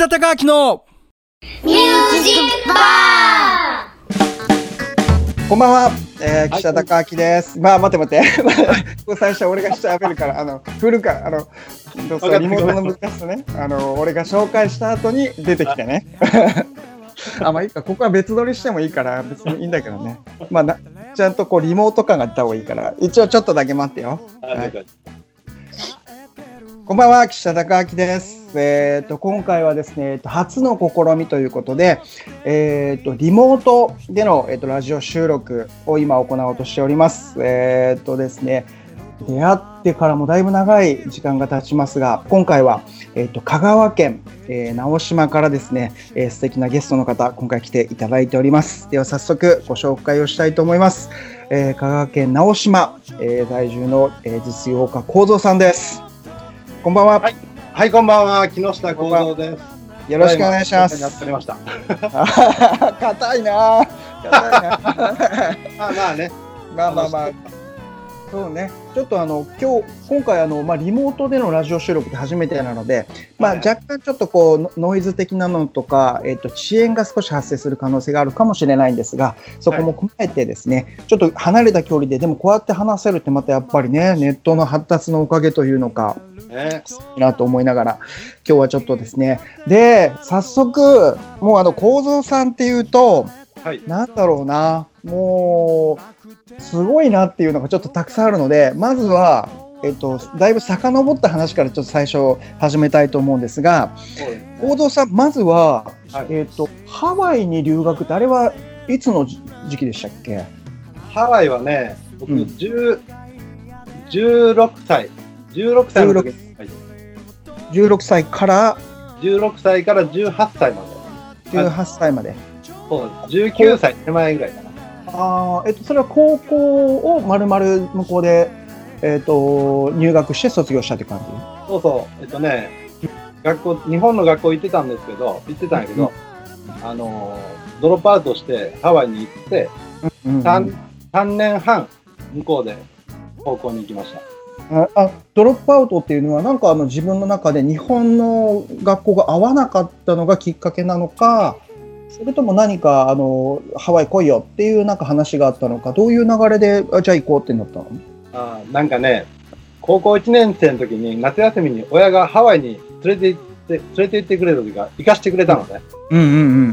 田隆明のミュージックバこんばんは、えー、岸田隆明です。まあ、待って待って。ここ最初俺が喋るから、あの、振るから、あの、どうぞリモートの難しさね。あの、俺が紹介した後に出てきてね。あ、まあいいか、ここは別撮りしてもいいから、別にいいんだけどね。まあな、ちゃんとこう、リモート感が出た方がいいから、一応ちょっとだけ待ってよ。はいこんばんは、岸田隆明です。えっ、と、今回はですね、えーと初の試みということで、えっ、と、リモートでの、えー、とラジオ収録を今行おうとしております。えっ、とですね、出会ってからもだいぶ長い時間が経ちますが、今回は、えっ、と、香川県、え直島からですね、えー素敵なゲストの方、今回来ていただいております。では早速ご紹介をしたいと思います。え香川県直島、え在住の、え実業家幸三さんです。こんばんは。はいはい、こんばんは。木下幸三です。よろしくお願いしまやす。硬いな。硬いな。まあまあね。まあまあまあ。そうね。ちょっとあの今日今回あのまあリモートでのラジオ収録って初めてなので、まあはい若干ちょっとこうノノイズ的なのとかえっ、と遅延が少し発生する可能性があるかもしれないんですが、そこも踏まえてですね、ちょっと離れた距離ででもこうやって話せるってまたやっぱりねネットの発達のおかげというのか。ねいいなと思いながら今日はちょっとですねで早速もうあの構造さんっていうとはい。なんだろうなもうすごいなっていうのがちょっとたくさんあるのでまずはえっと、だいぶ遡った話からちょっと最初始めたいと思うんですがそうですね幸三さんまずは、はいえっと、ハワイに留学ってあれはいつの時時期でしたっけ？ハワイはね、僕、うん10 16歳。16歳の時にはい16歳から？16歳から18歳まで。18歳まで。そう19歳手前ぐらいかな。あーえっと、それは高校をまるまる向こうで、えっと、入学して卒業したって感じ？そうそう。えっとね、学校、日本の学校行ってたんですけど、行ってたんやけど、あのー、ドロップアウトしてハワイに行って、うんうん3、三年半向こうで高校に行きました。ああドロップアウトっていうのはなんかあの自分の中で日本の学校が合わなかったのがきっかけなのかそれとも何かあのハワイ来いよっていうなんか話があったのかどういう流れであじゃあ行こうってなったの？あーなんかね、高校1年生の時に夏休みに親がハワイに連れて行って、連れて行ってくれるというか、行かしてくれたのね。うんう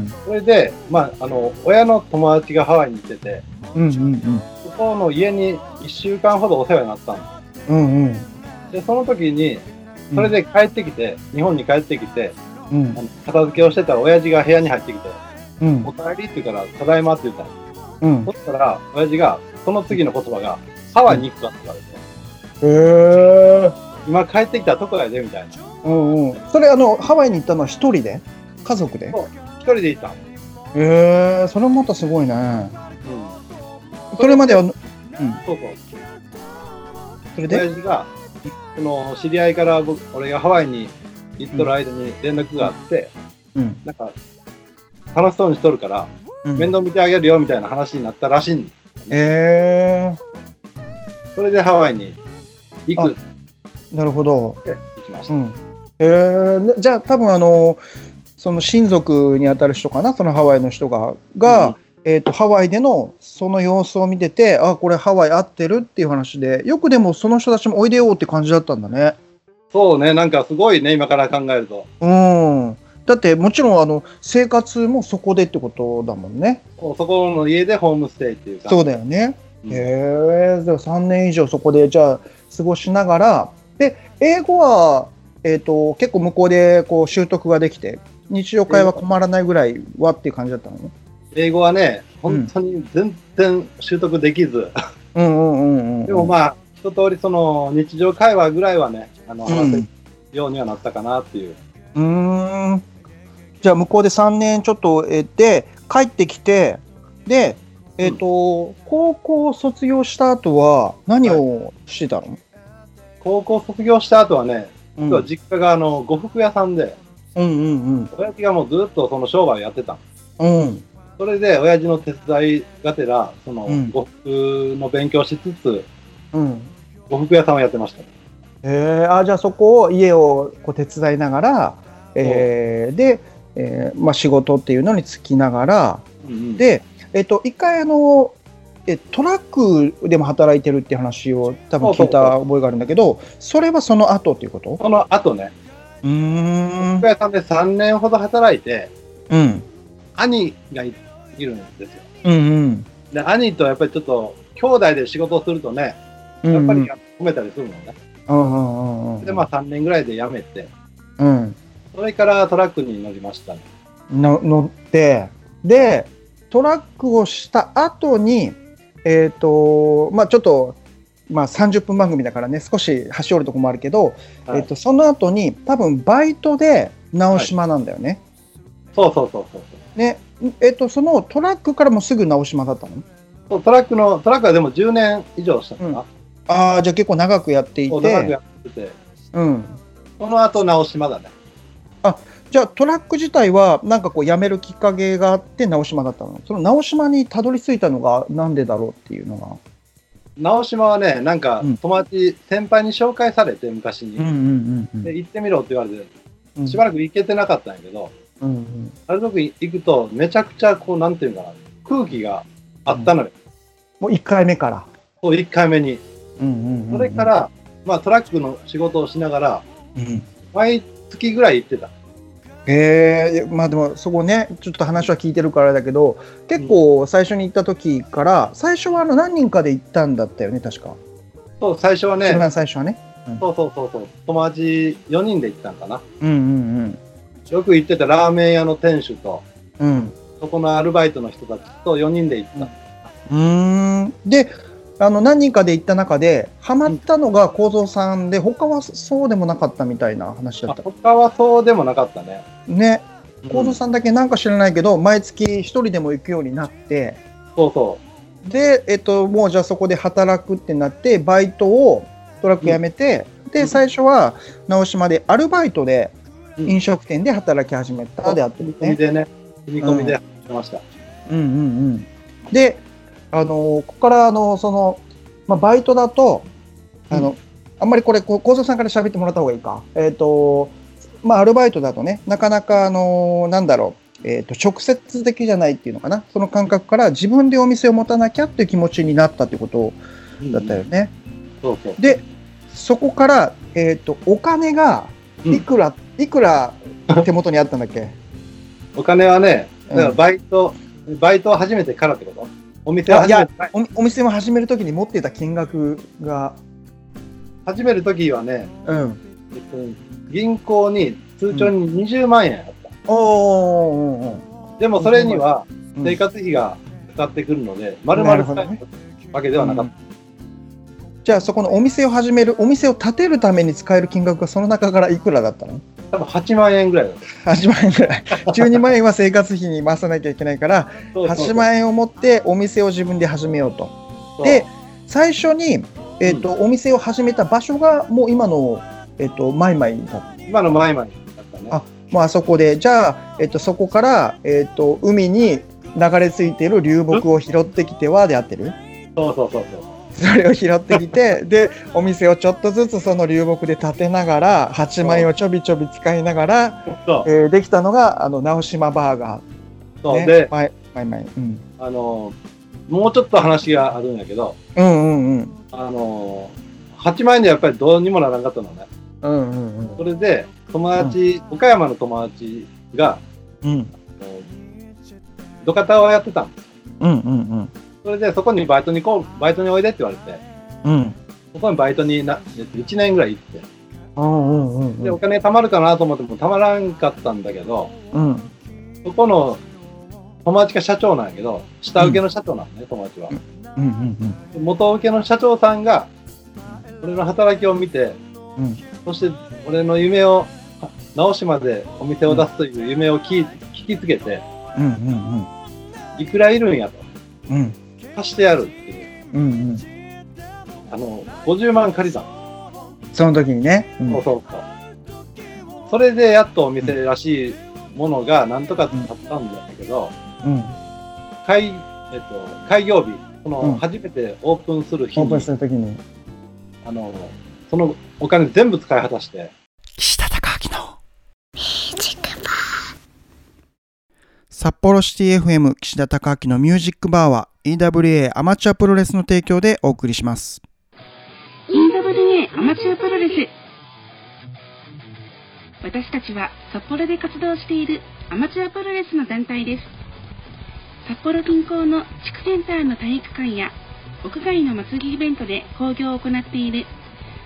んそれで、まあ、あの、親の友達がハワイに行ってて、うんうんうん。そこの家に1週間ほどお世話になったの。うんうん。で、その時に、それで帰ってきて、日本に帰ってきて、うん。片付けをしてたら親父が部屋に入ってきて、うん。お帰りって言うから、ただいまって言ったの。うん。そしたら、親父が、その次の言葉が、ハワイに行くかって言われて、へえ。今帰ってきたとこやで、みたいな。うんうん。それあのハワイに行ったのは一人で？家族で？一人で行ったの。へえそれもまたすごいね。うん。それまではうん。そうそう。それで？親父が、その知り合いから僕俺がハワイに行っとる間に連絡があって、うん。なんか、楽しそうにしとるから、うん。面倒見てあげるよみたいな話になったらしいんですえそれでハワイに行く。なるほど。行きました。うん、えー、じゃあ多分あのその親族にあたる人かな？そのハワイの人がが、えー、とハワイでのその様子を見ててあこれハワイ合ってるっていう話でよくでもその人たちもおいでよって感じだったんだね。そうね、なんかすごいね、今から考えると。うん、だってもちろんあの生活もそこでってことだもんね。そこの家でホームステイっていうか。そうだよね。うんへえじゃあ3年以上そこでじゃあ過ごしながらで英語は、えー、と結構向こうでこう習得ができて日常会話困らないぐらいはっていう感じだったのね。英語はね、本当に全然習得できず、うんうんうんうん。でもまあ、一通りその日常会話ぐらいはね、あの、うん話せるようにはなったかなっていう。うーん。じゃあ向こうで3年ちょっと得て帰ってきてでえっ、と、高校卒業した後は何をしてたの？高校卒業した後はね、うん。実は実家があの呉服屋さんで、うんうん親父がもうずっとその商売をやってたの。うん。うんそれで親父の手伝いがてら、そのうん。呉服の勉強しつつ、うん。呉服屋さんをやってました。えー、あじゃあそこを家をこう手伝いながら、えーで、えーまあ、仕事っていうのに就きながら、うんうん、で、えっと、一回あの、えトラックでも働いてるっていう話を多分聞いた覚えがあるんだけど、それはその後っていうこと？その後ね、うーん服。屋さんで3年ほど働いて、うん。兄がいいるんですよ。うんうん。で、兄とやっぱりちょっと、兄弟で仕事をするとね、やっぱり褒めたりするのね。んうんうん。で、まあ3年ぐらいで辞めて、うん。それからトラックに乗りましたね。の乗って、で、トラックをした後に、えっ、と、まあちょっと、まあ30分番組だからね、少し端折るとこもあるけど、はいえっ、と、その後に、多分バイトで直島なんだよね。そうそうそうそうね、えっ、と、そのトラックからもすぐ直島だったの？そう。トラックの、トラックはでも10年以上したかな。ああ、じゃあ結構長くやっていそう長くて、やってて、うん。その後直島だね。じゃあトラック自体はなんかこう辞めるきっかけがあって直島だったの？その直島にたどり着いたのがなんでだろうっていうのが。直島はね、なんかうん友達、先輩に紹介されて、昔に。んうんで、行ってみろって言われて、うんしばらく行けてなかったんやけど、うんうんある時行くと、めちゃくちゃこう、なんていうかな、空気があったのよ。もう1回目から。そう、1回目に。うんうんうんそれか、ら、まあトラックの仕事をしながら、うん、毎月ぐらい行ってた。へえまあでもそこねちょっと話は聞いてるからだけど結構最初に行った時から最初はあの何人かで行ったんだったよね確か。そう、最初はね一、番最初はね。そうそうそうそう、友達4人で行ったんかな。うんうんよく行ってたラーメン屋の店主と、うん。うんそこのアルバイトの人たちと4人で行った。うーんであの何人かで行った中でハマったのが幸三さんで他はそうでもなかったみたいな話だあった。他はそうでもなかったね。ね幸うん三さんだけなんか知らないけど毎月一人でも行くようになってそうそで、えっと、もうじゃあそこで働くってなってバイトをトラック辞めて、でうん最初は直島でアルバイトでうん飲食店で働き始めう。たであってね。込みでね、踏み込みでやってました。うんうんうん、で、あのここからあのその、まあ、バイトだとあの、うあんまりこれこ幸三さんから喋ってもらった方がいいか。えっ、とまあアルバイトだとねなかなかあのなんだろう、えー、と直接的じゃないっていうのかな。その感覚から自分でお店を持たなきゃっていう気持ちになったってことだったよね。そうそう。でそこから、えー、とお金がいくら、いくら手元にあったんだっけ？お金はね、バイト、バイトを始めてからってこと？お店をあいや始めておお店を始めるときに持っていた金額が、始めるときはね、うん、えっと、銀行に通帳に20万円あった。おーおーおーでもそれにはうん。生活費がかかってくるので、丸々使えるわけではなかった。じゃあそこのお店を始めるお店を建てるために使える金額がその中からいくらだったの？多分8万円ぐらいだった。8万円ぐらい。12万円は生活費に回さなきゃいけないからそうそうそう。8万円を持ってお店を自分で始めようと。で最初に、えーとお店を始めた場所がもう今の、えー、とマイマイだった。今の前々だったね。あもうあそこでじゃあ、えっとそこから、えっと海に流れ着いている流木を拾ってきてはであってる？そうそうそうそう。それを拾ってきて でお店をちょっとずつその流木で建てながら8万円をちょびちょび使いながら、えーできたのがあの直島バーガー、そう、ね、で、マイマイマイうん、あの、もうちょっと話があるんやけど、うんうんうん。あの、8万円でやっぱりどうにもならなかったのね。うんうんそれで、友達、岡山の友達が、うん。土方をやってたんです。うんうんそれで、そこにバイトに行こう、バイトにおいでって言われて、うん。そこにバイトにな、えっと1年ぐらい行って、うんうんうんで、お金貯まるかなと思っても貯まらんかったんだけど、うん。そこの友達が社長なんやけど、下請けの社長なのね、友達は。うんうんで元請けの社長さんが、俺の働きを見て、うん。そして俺の夢を、は直島でお店を出すという夢を聞きつけて、うんうんいくらいるんやと、うんうん貸してやるっていう、うんうん。あの、50万借りたの。その時にね、うん。そうそうそう。それでやっとお店らしいものがなんとか立ったんだけど、うん。開、えっと、開業日、こうん。の初めてオープンする日に、オープンするときに。あの、そのお金全部使い果たして、岸田隆明の。ミュージッ札幌シティ FM 岸田隆明のミュージックバーは EWA アマチュアプロレスの提供でお送りします。EWA アマチュアプロレス。私たちは札幌で活動しているアマチュアプロレスの団体です。札幌近郊の地区センターの体育館や屋外の祭りイベントで興行を行っている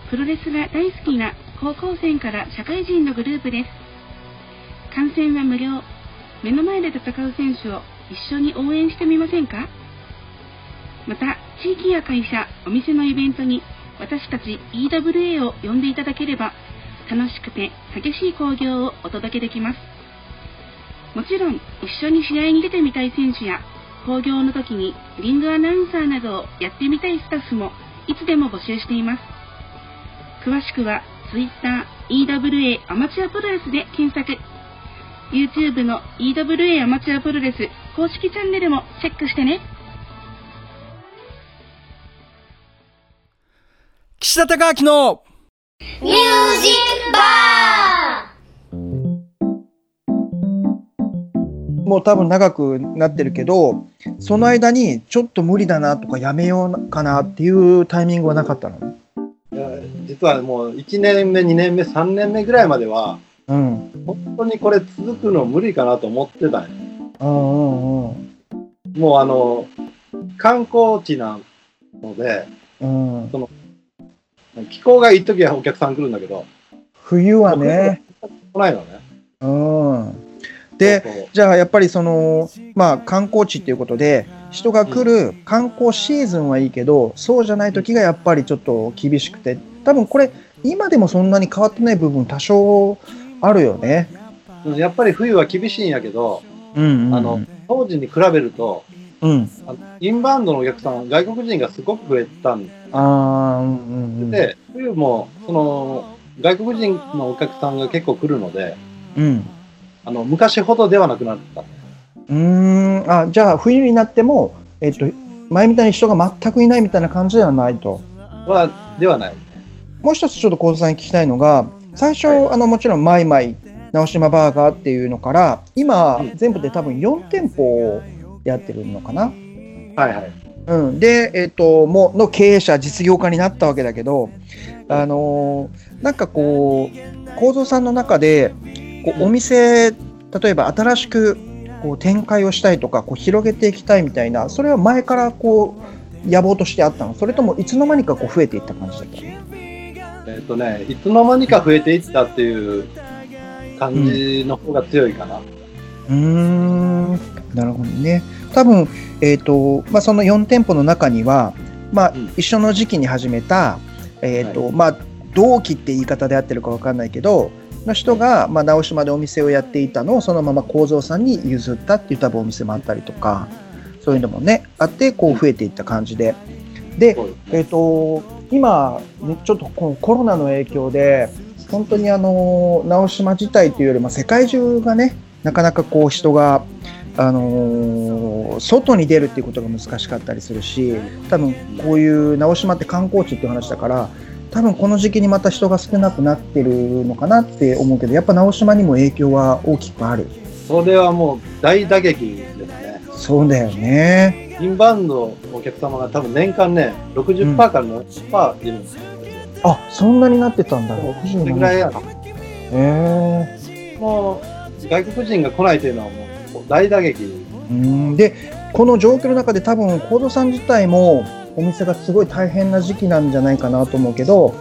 プロレスが大好きな高校生から社会人のグループです。観戦は無料。目の前で戦う選手を一緒に応援してみませんか？また地域や会社お店のイベントに私たち EWA を呼んでいただければ楽しくて激しい興行をお届けできます。もちろん一緒に試合に出てみたい選手や興行の時にリングアナウンサーなどをやってみたいスタッフもいつでも募集しています。詳しくは Twitter EWA アマチュアプロレスで検索。YouTube の EWA アマチュアプロレス公式チャンネルもチェックしてね。岸田隆明のミュージックバもう多分長くなってるけど、その間にちょっと無理だなとかやめようかなっていうタイミングはなかったの？いや実はもう1年目、2年目、3年目ぐらいまでは、うん。本当にこれ続くの無理かなと思ってたんようんうんもうあの、観光地なので、うん。うん。気候がいい時はお客さん来るんだけど、冬はね。来ないのね。うん。で、そうそうじゃあやっぱりその、まあ観光地っていうことで、人が来る観光シーズンはいいけど、そうじゃない時がやっぱりちょっと厳しくて、多分これ、今でもそんなに変わってない部分多少あるよね。うんやっぱり冬は厳しいんやけど、うん、うん。あの、当時に比べると、うん。あのインバウンドのお客さん、外国人がすごく増えたんああ、うんうんうん。で、冬も、その、外国人のお客さんが結構来るので、うん。あの、昔ほどではなくなった。うーん。あ、じゃあ冬になっても、えっと、前みたいに人が全くいないみたいな感じではないと。は、ではない。もう一つちょっと小田さんに聞きたいのが、最初、はいあの、もちろん、マイマイ、直島バーガーっていうのから、今、うん全部で多分4店舗やってるのかな？はいはい。うん。で、えっ、と、もう、の経営者、実業家になったわけだけど、あのーなんかこう、構造さんの中で、こうお店、例えば新しくこう展開をしたいとか、こう広げていきたいみたいな、それは前からこう、野望としてあったの？それともいつの間にかこう増えていった感じだったの？えっ、とね、いつの間にか増えていったっていう感じの方が強いかな。うーんなるほどね。多分、えっ、と、まあ、その4店舗の中には、まあうん、一緒の時期に始めた、えっ、と、まあ、同期って言い方で合ってるかわかんないけど、の人が、まあ、直島でお店をやっていたのをそのまま幸三さんに譲ったっていう多分お店もあったりとか、そういうのもね、あって、こう増えていった感じで。で、えっ、ね。と、今、ねちょっとこのコロナの影響で、本当にあの、直島自体というよりも世界中がね、なかなかこう人が、あのー外に出るっていうことが難しかったりするし、多分こういう直島って観光地っていう話だから、多分この時期にまた人が少なくなってるのかなって思うけど、やっぱ直島にも影響は大きくある。それはもう大打撃ですね。そうだよね。インバウンドのお客様が多分年間ね、60%から70%いるんですよ。あ、そんなになってたんだ。そ67れぐらいやな。へーもう、外国人が来ないというのはもう大打撃。うんでこの状況の中で多分コードさん自体もお店がすごい大変な時期なんじゃないかなと思うけど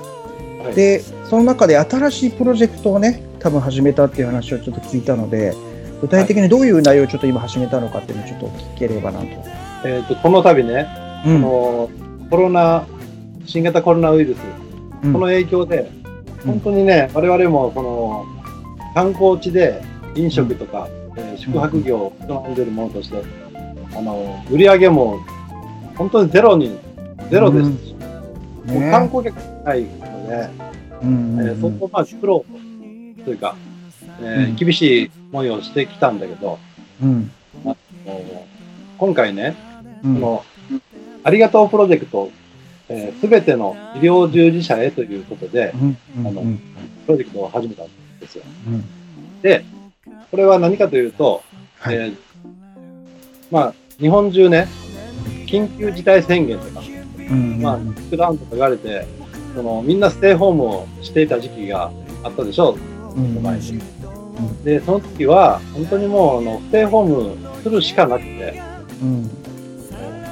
はいでその中で新しいプロジェクトをね多分始めたっていう話をちょっと聞いたので具体的にどういう内容をちょっと今始めたのかっていうのをちょっと聞ければなと。えっ、と、この度ね、うん。このコロナ、新型コロナウイルス、うん。この影響で、うん。本当にね、我々もその観光地で飲食とか、えー宿泊業を営んでいるものとして、あの売り上げも本当にゼロに、ゼロです。し、もうね。観光客がないので、うんうんえーそこをまあ苦労というか、えーうん。厳しい思いをしてきたんだけど、うん。今回ね、うん。このありがとうプロジェクト、す、え、べ、ての医療従事者へということで、うんうんあのうんプロジェクトを始めたんですよ。うん。で、これは何かというと、はい。えーまあ、日本中ね、緊急事態宣言とか、うんまあ、ロックダウンとか言われて、そのみんなステイホームをしていた時期があったでしょう。んう、前に。で、その時は、本当にもうあのステイホームするしかなくて、うん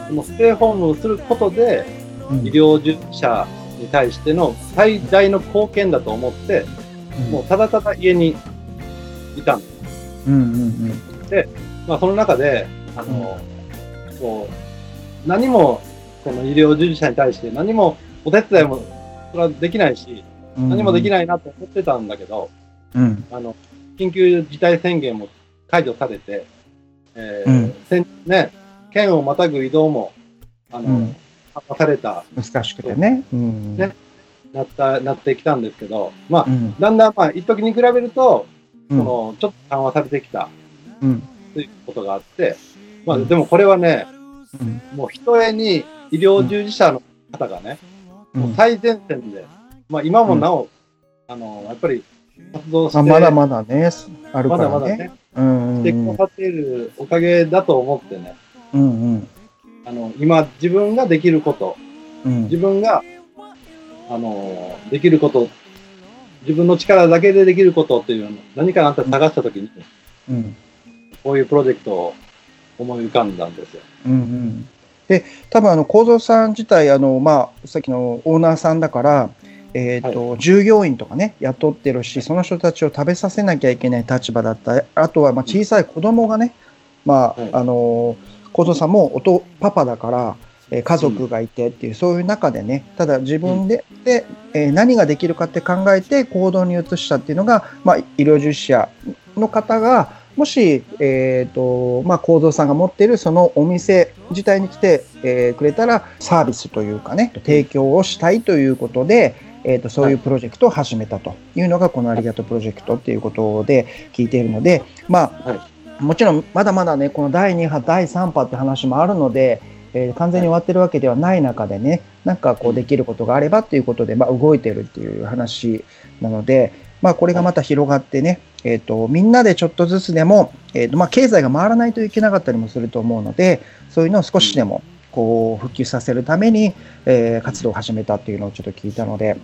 そのステイホームをすることで、うん。医療従事者に対しての最大の貢献だと思って、もうただただ家にいたんです。うんうん。まあ、その中で、あの、こう、何も、この医療従事者に対して何もお手伝いも、それはできないし、うん。何もできないなと思ってたんだけど、うん。あの、緊急事態宣言も解除されて、えーうん。ね、県をまたぐ移動も、あの、うん。された、難しくてね。うん。ねなった、なってきたんですけど、まあ、うん。だんだん、まあ、一時に比べると、うん。その、ちょっと緩和されてきたうん。ということがあって、まあ、うん。でもこれはね、うん。もう一重に医療従事者の方がね、うん。もう最前線で、まあ今もなお、あの、やっぱり活動して、あまだまだね、あるかまだらね。まだね、うんうん。してくださっているおかげだと思ってね、うんうん。あの、今自分ができること、うん。自分が、あの、できること、自分の力だけでできることっていうのを何かなって探したときに、うん。こういうプロジェクトを思い浮かんだんですよ。うんうん。で多分あの幸三さん自体あの、まあ、さっきのオーナーさんだから、えーと従業員とかね雇ってるしその人たちを食べさせなきゃいけない立場だった。あとはまあ小さい子供がね、まあはい。あの幸三さんもおとパパだから、えー家族がいてっていう、そういう中でねただ自分で,、でえー何ができるかって考えて行動に移したっていうのが、まあ、医療従事者の方がもし、えーとまあ、幸三さんが持っているそのお店自体に来て、えーくれたらサービスというかね提供をしたいということで、えー、とそういうプロジェクトを始めたというのがこのありがとうプロジェクトっていうことで聞いているので、まあはもちろんまだまだねこの第2波第3波って話もあるので、えー完全に終わってるわけではない中でねなんかこうできることがあればっていうことで、まあ、動いてるっていう話なので、まあ、これがまた広がってね、えー、とみんなでちょっとずつでも、えーとまあ、経済が回らないといけなかったりもすると思うのでそういうのを少しでもこう復旧させるために、えー活動を始めたっていうのをちょっと聞いたので、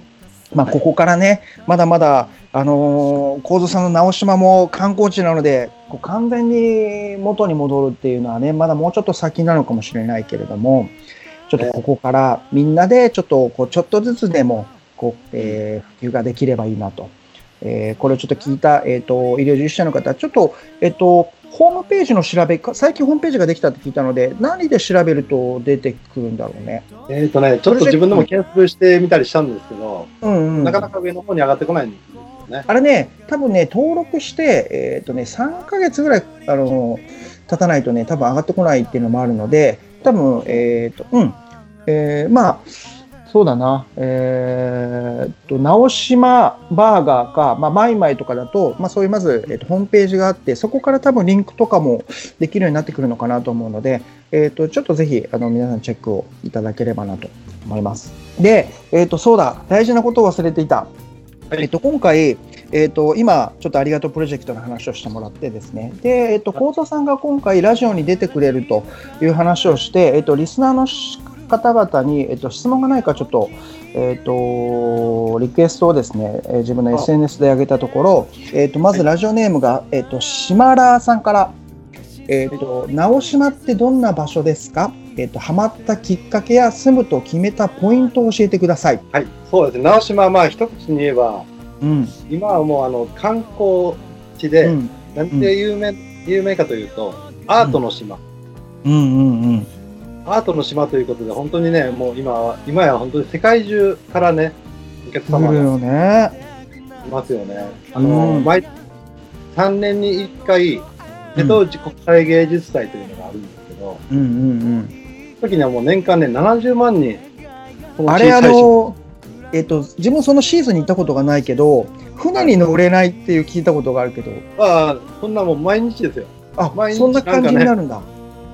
まあ、ここからねまだまだ、あのー、幸三さんの直島も観光地なのでこう完全に元に戻るっていうのはねまだもうちょっと先なのかもしれないけれどもちょっとここからみんなでちょっとこうちょっとずつでもこう、えー普及ができればいいなと。えーこれをちょっと聞いた、えー、と医療従事者の方、ちょっと,、えー、とホームページの調べか、最近ホームページができたって聞いたので、何で調べると出てくるんだろうね。えっ、とね、ちょっと自分でも検索してみたりしたんですけど、うんうん、なかなか上の方に上がってこないんですよね。あれね、多分ね、登録して、えっ、とね、3ヶ月ぐらい、あの、経たないとね、多分上がってこないっていうのもあるので、多分、えっ、と、うん、えーまあ、そうだな、えっ、と、直島バーガーか、まあ、マイマイとかだと、まあ、そういうまず、えーと、ホームページがあって、そこから多分リンクとかもできるようになってくるのかなと思うので、えっ、と、ちょっとぜひ、あの、皆さんチェックをいただければなと思います。で、えっ、と、そうだ、大事なことを忘れていた。えっと、今回、えっと、今、ちょっとありがとうプロジェクトの話をしてもらってですね、で、えっと、幸三さんが今回、ラジオに出てくれるという話をして、えっと、リスナーの方々に、えっと、質問がないか、ちょっと、えっと、リクエストをですね、えー自分の SNS で上げたところ、えっと、まずラジオネームが、えっと、シマラーさんから、えっと、直島ってどんな場所ですか？えっと、ハマったきっかけや住むと決めたポイントを教えてください。はい、そうですね。直島はまあ一口に言えば、うん。今はもうあの観光地で、うん。何で有名、有名かというと、アートの島。うんうんうん。アートの島ということで、本当にね、もう今は、今や本当に世界中からね、お客様がね。いますよね。あの、うん毎3年に1回、瀬戸内国際芸術祭というのがあるんですけど、うんうんその時にはもう年間ね、70万人。あれあの、えっ、と、自分そのシーズンに行ったことがないけど、船に乗れないっていう聞いたことがあるけど、あそんなもう毎日ですよ。あ、毎日そんな感じになるんだ。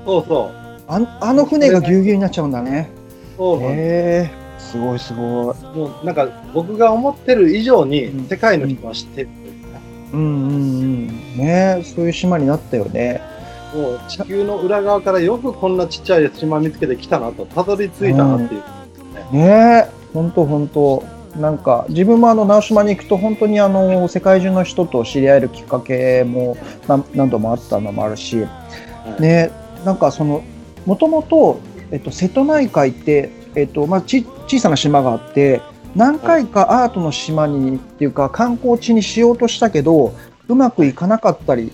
そうそう。あんあの船がぎゅうぎゅうになっちゃうんだね。そうなんですすごいすごい。もうなんか僕が思ってる以上にうん世界の人は知ってるというかね。うんうんうん。ねそういう島になったよね。もう地球の裏側からよくこんなちっちゃい島見つけてきたなと、たどり着いたなっていう。ねえ、本当本当。なんか自分もあの直島に行くと本当にあの世界中の人と知り合えるきっかけも何何度もあったのもあるし、ね、なんかそのもともと、えっと、瀬戸内海って、えっとまあ、ち小さな島があって何回かアートの島にっていうか観光地にしようとしたけどうまくいかなかったり、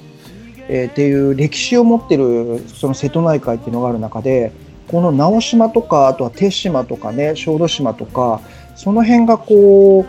えーっていう歴史を持ってるその瀬戸内海っていうのがある中でこの直島とかあとは手島とかね小豆島とかその辺がこ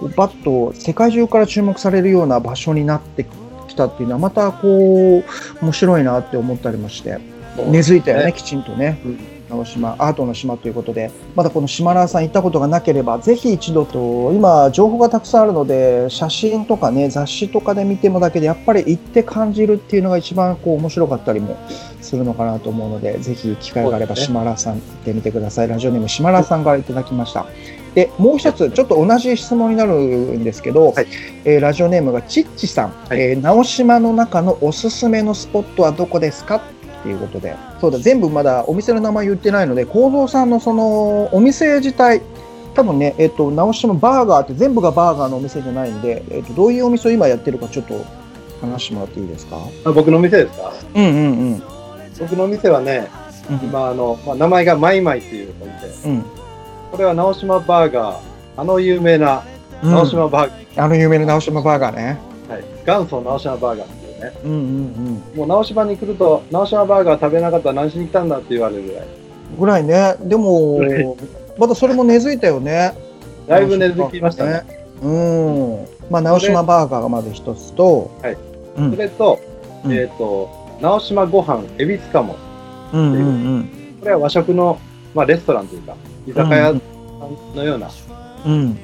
うバッと世界中から注目されるような場所になってきたっていうのはまたこう面白いなって思ったりもして根付いたよねきちんとね、うん。直島アートの島ということで。まだこの島良さん行ったことがなければぜひ一度と今情報がたくさんあるので写真とかね雑誌とかで見てもだけでやっぱり行って感じるっていうのが一番こう面白かったりもするのかなと思うのでぜひ機会があれば島良さん行ってみてください。ラジオネーム島良さんからいただきました。でもう一つちょっと同じ質問になるんですけど、はい。えーラジオネームがちっちさん、はい。えー直島の中のおすすめのスポットはどこですか？っていうことで。そうだ全部まだお店の名前言ってないので幸三さんのそのお店自体多分ね、えっと直島バーガーって全部がバーガーのお店じゃないんで、えっとどういうお店を今やってるかちょっと話してもらっていいですか？あ僕の店ですか？うんうんうん。僕の店はね、今あの、まあ、名前がマイマイっていうお店。うん。これは直島バーガー、あの有名なうん直島バーガあの有名な直島バーガーね。ー、はい、元祖直島バーガーね。うんうんうん。もう直島に来ると、直島バーガー食べなかったら何しに来たんだって言われるぐらい。ぐらいね。でもはい またそれも根付いたよね。だいぶ根付きましたね。うん。まあ直島バーガーがまず一つと。はい。うん。それと、うん。えっ、と、直島ご飯エビスカモ。う。んうんうん。これは和食の、まあ、レストランというか、居酒屋のような、うん。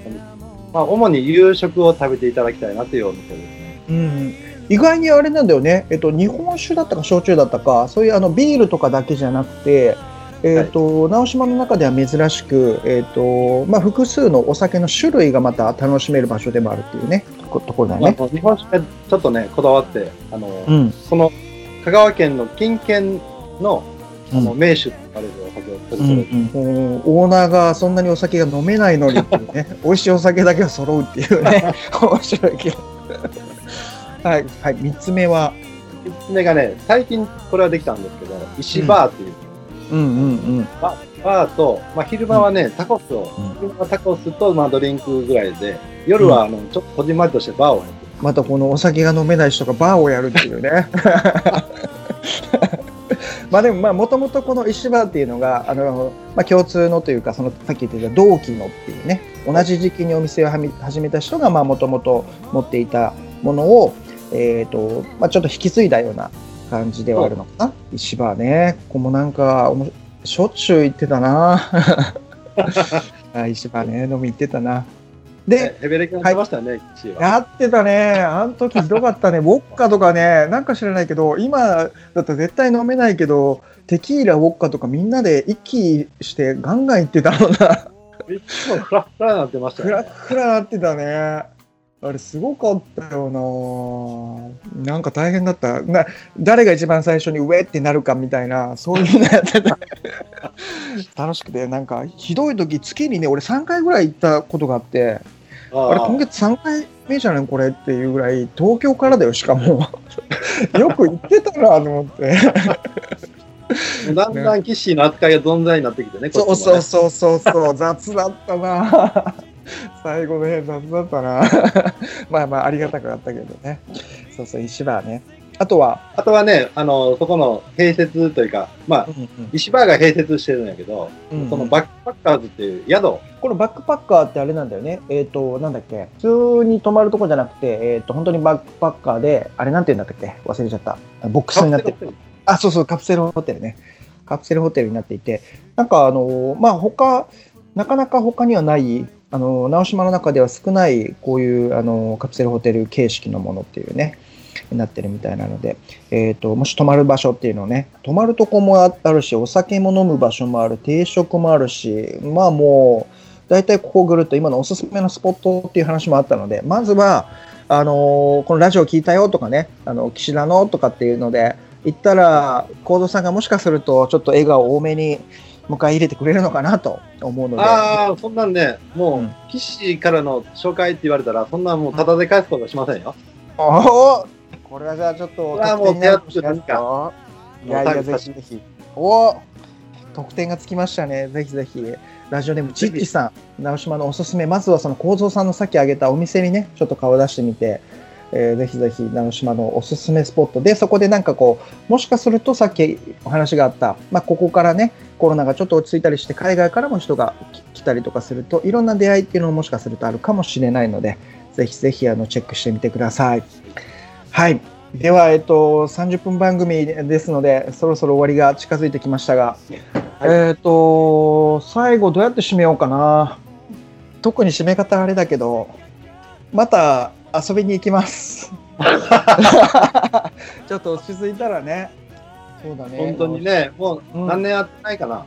まあ、主に夕食を食べていただきたいなというお店ですね。うん意外にあれなんだよね、えっと、日本酒だったか焼酎だったかそういうあのビールとかだけじゃなくて、えっと直島の中では珍しく、えっとまあ、複数のお酒の種類がまた楽しめる場所でもあるっていうねとこところだまあね。日本酒がちょっとね、こだわって、あの、うん。その香川県の近県のあのうん。名手と呼ばれるお酒をオーナーがそんなにお酒が飲めないのにっていうね。美味しいお酒だけは揃うっていうね。面白いけどはい、はい、3つ目は？3つ目がね、最近これはできたんですけど、石バーっていう、うんうんうん。ババーと、まあ、昼間はね、タコスを、うん。昼間はタコスと、まあ、ドリンクぐらいで、夜はあのちょっとこじんまりとしてバーをやってる。またこのお酒が飲めない人がバーをやるっていうね。まあでもまあもともとこの石バーっていうのがあの、まあ、共通のというかそのさっき言ってた同期のっていうね。同じ時期にお店をはみ始めた人がもともと持っていたものを、えーとまあ、ちょっと引き継いだような感じではあるのかな？石バーねここもなんかしょっちゅう行ってたな あ石バーね飲み行ってたなで、ねヘベレケが出ましたね、岸は。やってたね。あの時ひどかったね。ウォッカとかね、なんか知らないけど、今だったら絶対飲めないけど、テキーラ、ウォッカとかみんなで一気してガンガン行ってたのな。いつもフラフラになってましたクラよね。クラなってたね。あれすごかったよな。なんか大変だった。な誰が一番最初に上ってなるかみたいな、そういうのやってた。楽しくて、なんかひどい時月にね、俺3回ぐらい行ったことがあって、ああれ今月3回目じゃねこれっていうぐらい東京からだよしかも よく行ってたなと思って だんだんキッシーの扱いが存在になってきてね、こそうそうそうそうそう雑だったな 最後の辺雑だったな。まあまあありがたかったけどね。そうそう石場ね。あとは、あとはね、あの、そこの併設というか、まあ、石バーが併設してるんやけど、うんうん。そのバックパッカーズっていう宿、このバックパッカーってあれなんだよね。えっ、となんだっけ？普通に泊まるとこじゃなくてえっ、と本当にバックパッカーであれなんて言うんだったっけ？忘れちゃった。ボックスになってる。あ、そうそう、カプセルホテルね。カプセルホテルになっていて、なんかあの、まあ、他、なかなか他にはない、あの、直島の中では少ない、こういう、あの、カプセルホテル形式のものっていうね、になってるみたいなので、えっ、と、もし泊まる場所っていうのをね、泊まるとこもあるし、お酒も飲む場所もある、定食もあるし、まあもう、大体ここぐるっと今のおすすめのスポットっていう話もあったので、まずは、あのこのラジオ聞いたよとかね、あの、岸田のとかっていうので、行ったら、幸三さんがもしかすると、ちょっと笑顔多めに迎え入れてくれるのかなと思うので。ああ、そんなんね、もう、うん岸からの紹介って言われたら、そんなんもうタダで返すことはしませんよ。おおこれはじゃあちょっとこれはもう得点になるかいやいや、ぜひぜひ。おお得点がつきましたね。ぜひぜひ。ラジオネーム、チッチさん、直島のおすすめ、まずはその構造さんのさっき挙げたお店にね、ちょっと顔出してみて、えーぜひぜひ直島のおすすめスポットで、そこでなんかこう、もしかするとさっきお話があった、まあ、ここからね、コロナがちょっと落ち着いたりして、海外からも人がき来たりとかすると、いろんな出会いっていうのももしかするとあるかもしれないので、ぜひぜひあのチェックしてみてください。はい。では、えっと、30分番組ですので、そろそろ終わりが近づいてきましたが、えっと、最後どうやって締めようかな。特に締め方あれだけど、また遊びに行きます。ちょっと落ち着いたらね。そうだね。本当にね、もううん何年やってないかな。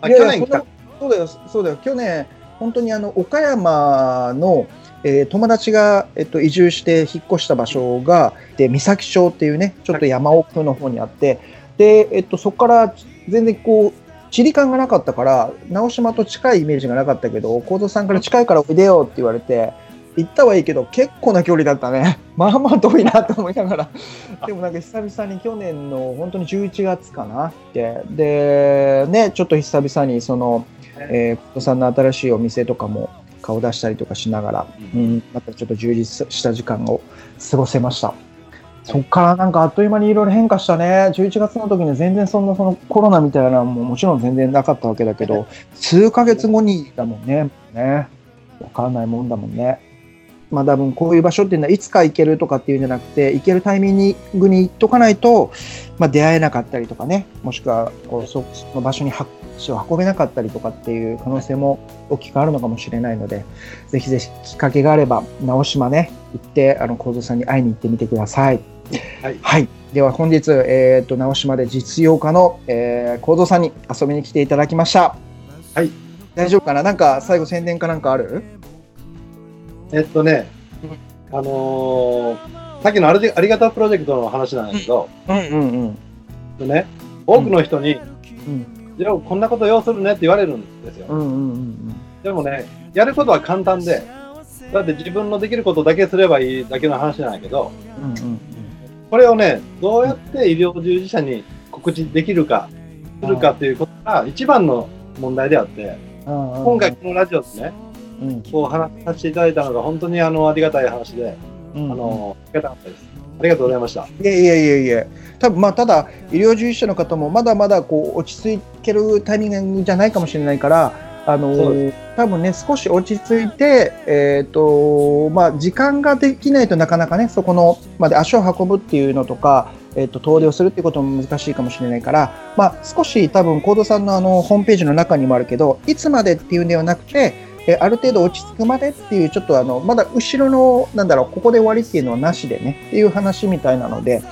あ、いやいや去年来た。そうだよ、そうだよ。去年、本当にあの岡山の、えー友達が、えっと、移住して引っ越した場所が、で三崎町っていうね、ちょっと山奥の方にあって、で、えっと、そこから全然こう、地理感がなかったから、直島と近いイメージがなかったけど、幸三さんから近いからおいでよって言われて、行ったはいいけど、結構な距離だったね。まあまあ遠いなと思いながら。でもなんか久々に去年の本当に11月かなって。で、ね、ちょっと久々にその、えー、さんの新しいお店とかも顔出したりとかしながら、うん、またちょっと充実した時間を過ごせました。そっからなんかあっという間にいろいろ変化したね。11月の時に全然そんなそのコロナみたいなのももちろん全然なかったわけだけど、数ヶ月後にだもんね。ね。わかんないもんだもんね。まあ多分こういう場所っていうのはいつか行けるとかっていうんじゃなくて、行けるタイミングに行っとかないと、まあ出会えなかったりとかね、もしくはこうそその場所に足を運べなかったりとかっていう可能性も大きくあるのかもしれないので、ぜひぜひきっかけがあれば、直島ね、行って、あの、幸三さんに会いに行ってみてください。はいはい。では本日、えっ、と、直島で実用家の、えー、幸三さんに遊びに来ていただきました。はい。大丈夫かな？なんか最後宣伝かなんかある？えっとね、あのーさっきのありありがたプロジェクトの話なんですけど、うん。うん。うん。ね、多くの人に、うん。いや、こん。なこと要するねって言われるん。ですよ。うん。うん。うん。でもね、やることは簡単で、だって自分のできることだけすればいいだけの話なん。やけど、うん。うん。これをね、どうやって医療従事者に告知できるか、するかっていうことが一番の問題であって、今回このラジオですね、うん、こう話させていただいたのが本当にあのありがたい話で、うんあの、ありがたかったです。ありがとうございました。いやいやいやいや、多分まあただ、医療従事者の方もまだまだこう落ち着けるタイミングじゃないかもしれないから、あのー多分ね、少し落ち着いて、えっ、と、まあ、時間ができないとなかなかね、そこの、まで足を運ぶっていうのとか、えっ、と、遠出をするっていうことも難しいかもしれないから、まあ、少し多分、コードさんのあの、ホームページの中にもあるけど、いつまでっていうんではなくて、えーある程度落ち着くまでっていう、ちょっとあの、まだ後ろの、なんだろう、ここで終わりっていうのはなしでね、っていう話みたいなので、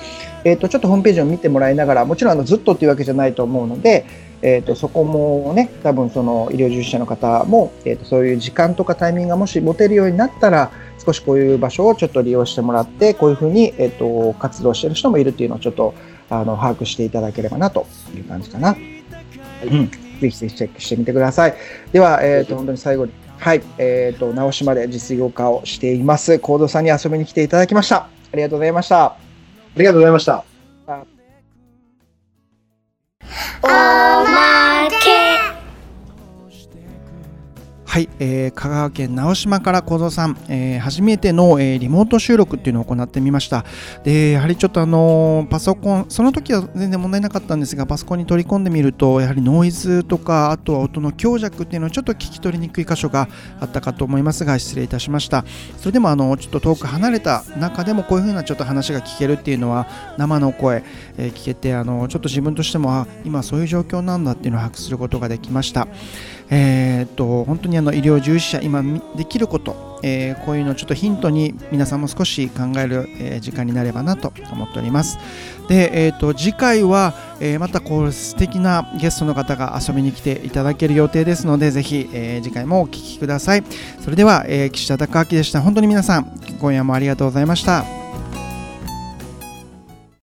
えっ、と、ちょっとホームページを見てもらいながら、もちろんあの、ずっとっていうわけじゃないと思うので、えっ、と、そこもね、多分その医療従事者の方も、えっ、と、そういう時間とかタイミングがもし持てるようになったら、少しこういう場所をちょっと利用してもらって、こういうふうに、えっ、と、活動してる人もいるっていうのをちょっと、あの、把握していただければなという感じかな。うん。ぜひぜひチェックしてみてください。では、えっ、と、本当に最後に、はい、えっ、と、直島で実業家をしています、コードさんに遊びに来ていただきました。ありがとうございました。ありがとうございました。おはい、えー香川県直島から小僧さん、えー初めての、えーリモート収録っていうのを行ってみました。で、やはりちょっとあのーパソコン、その時は全然問題なかったんですが、パソコンに取り込んでみると、やはりノイズとか、あとは音の強弱っていうのはちょっと聞き取りにくい箇所があったかと思いますが、失礼いたしました。それでもあのちょっと遠く離れた中でもこういう風なちょっと話が聞けるっていうのは生の声、えー聞けてあのちょっと自分としてもあ今そういう状況なんだっていうのを把握することができました。えーっと本当にあの医療従事者今できること、えーこういうのをちょっとヒントに皆さんも少し考える、え時間になればなと思っております。で、えーっと次回は、えーまたこう素敵なゲストの方が遊びに来ていただける予定ですのでぜひ、えー次回もお聞きください。それでは、えー岸田孝明でした。本当に皆さん今夜もありがとうございました。